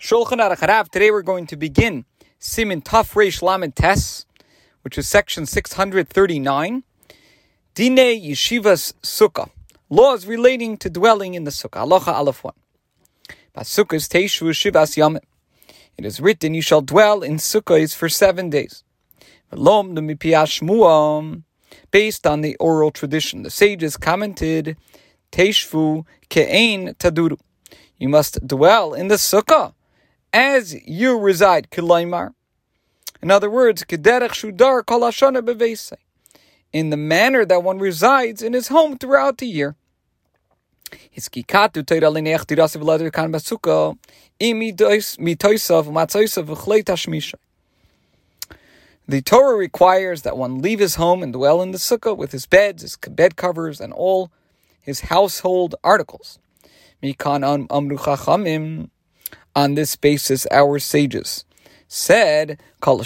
Shulchan Aruch Harav. Today we're going to begin Simin Taf Reish Lamed Tes, which is section 639. Dine Yeshivas Sukkah. Laws relating to dwelling in the Sukkah. Halacha Aleph 1. Basukkahs Teishu Shivas Yamim. It is written, You shall dwell in Sukkahs for seven days. Based on the oral tradition, the sages commented, Teishvu Ke'ein Taduru. You must dwell in the Sukkah as you reside, kilaymar. In other words, kederech shudar kol bevese, in the manner that one resides in his home throughout the year. The Torah requires that one leave his home and dwell in the sukkah with his beds, his bed covers, and all his household articles. On this basis, our sages said, Throughout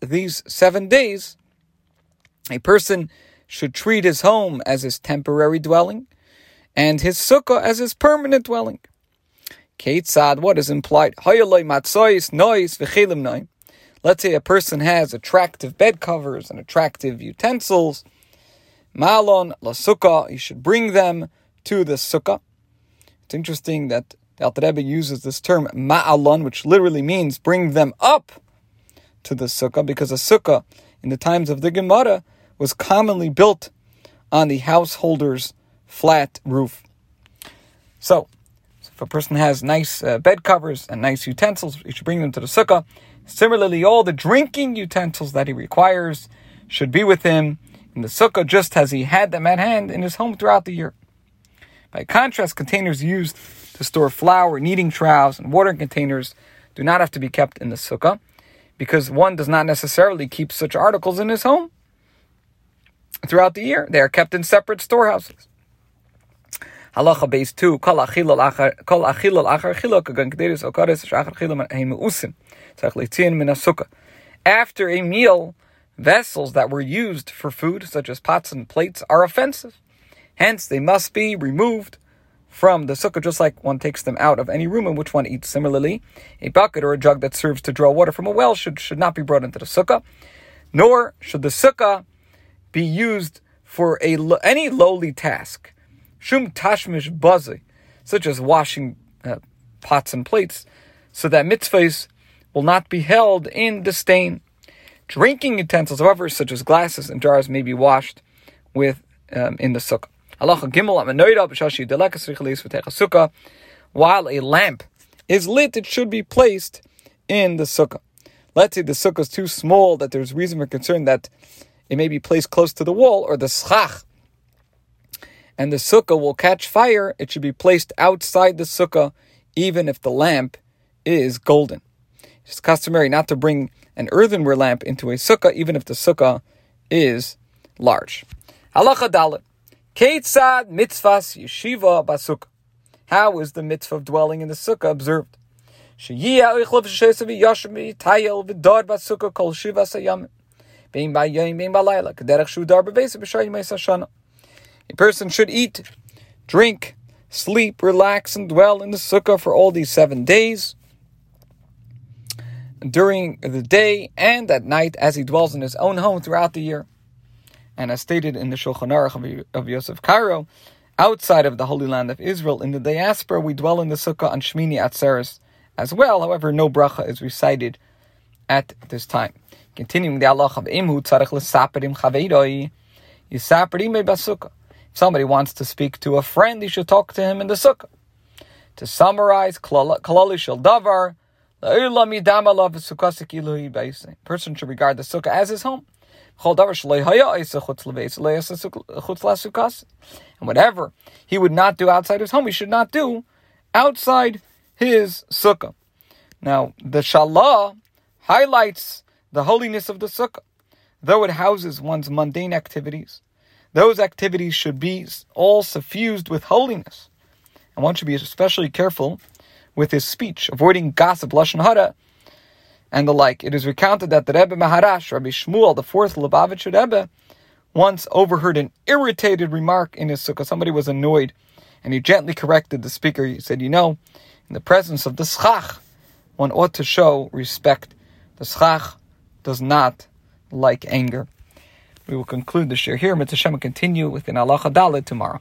these seven days, a person should treat his home as his temporary dwelling and his sukkah as his permanent dwelling. Ketzad, what is implied? Let's say a person has attractive bed covers and attractive utensils. Malon la sukkah, he should bring them to the sukkah. It's interesting that the Alter Rebbe uses this term ma'alon, which literally means bring them up to the sukkah, because a sukkah in the times of the Gemara was commonly built on the householder's flat roof. So, if a person has nice uh, bed covers and nice utensils, he should bring them to the sukkah. Similarly, all the drinking utensils that he requires should be with him in the sukkah, just as he had them at hand in his home throughout the year. By contrast, containers used to store flour, kneading troughs, and watering containers do not have to be kept in the sukkah because one does not necessarily keep such articles in his home throughout the year. They are kept in separate storehouses. Halacha Beis 2, kol achil al kol achil al achar chilok, agan kederis okaris shachar chilam heimuusin, tzach leitzin min After a meal, vessels that were used for food, such as pots and plates, are offensive. Hence, they must be removed from the sukkah, just like one takes them out of any room in which one eats. Similarly, a bucket or a jug that serves to draw water from a well should, should not be brought into the sukkah, nor should the sukkah be used for a any lowly task. Shum tashmish bazi, such as washing uh, pots and plates, so that mitzvahs will not be held in disdain. Drinking utensils, however, such as glasses and jars, may be washed with um, in the sukkah. Halacha Gimel sukkah. While a lamp is lit, it should be placed in the sukkah. Let's say the sukkah is too small that there's reason for concern that it may be placed close to the wall or the schach, and the sukkah will catch fire. It should be placed outside the sukkah, even if the lamp is golden. It's customary not to bring an earthenware lamp into a sukkah, even if the sukkah is large. Halacha Dalet. Ketzad mitzvahs yeshiva basuk. How is the mitzvah of dwelling in the sukkah observed? A person should eat, drink, sleep, relax, and dwell in the sukkah for all these seven days during the day and at night as he dwells in his own home throughout the year and as stated in the Shulchan Aruch of, of Yosef Karo, outside of the Holy Land of Israel, in the diaspora, we dwell in the Sukkah on Shmini Atzeres as well. However, no bracha is recited at this time. Continuing the Allah of Imhu tzarech l'saperim chaveiroi yisaperim basukah. If somebody wants to speak to a friend, he should talk to him in the sukkah. To summarize, kalali shel davar, person should regard the sukkah as his home. And whatever he would not do outside his home, he should not do outside his sukkah. Now, the Shalah highlights the holiness of the sukkah. Though it houses one's mundane activities, those activities should be all suffused with holiness. And one should be especially careful with his speech, avoiding gossip, lashon hara, and the like. It is recounted that the Rebbe Maharash, Rabbi Shmuel, the fourth Lubavitcher Rebbe, once overheard an irritated remark in his sukkah. Somebody was annoyed And he gently corrected the speaker. He said, You know, in the presence of the schach, one ought to show respect. The schach does not like anger. We will conclude the share here. Mitzvah continue with an Allah Dalet tomorrow.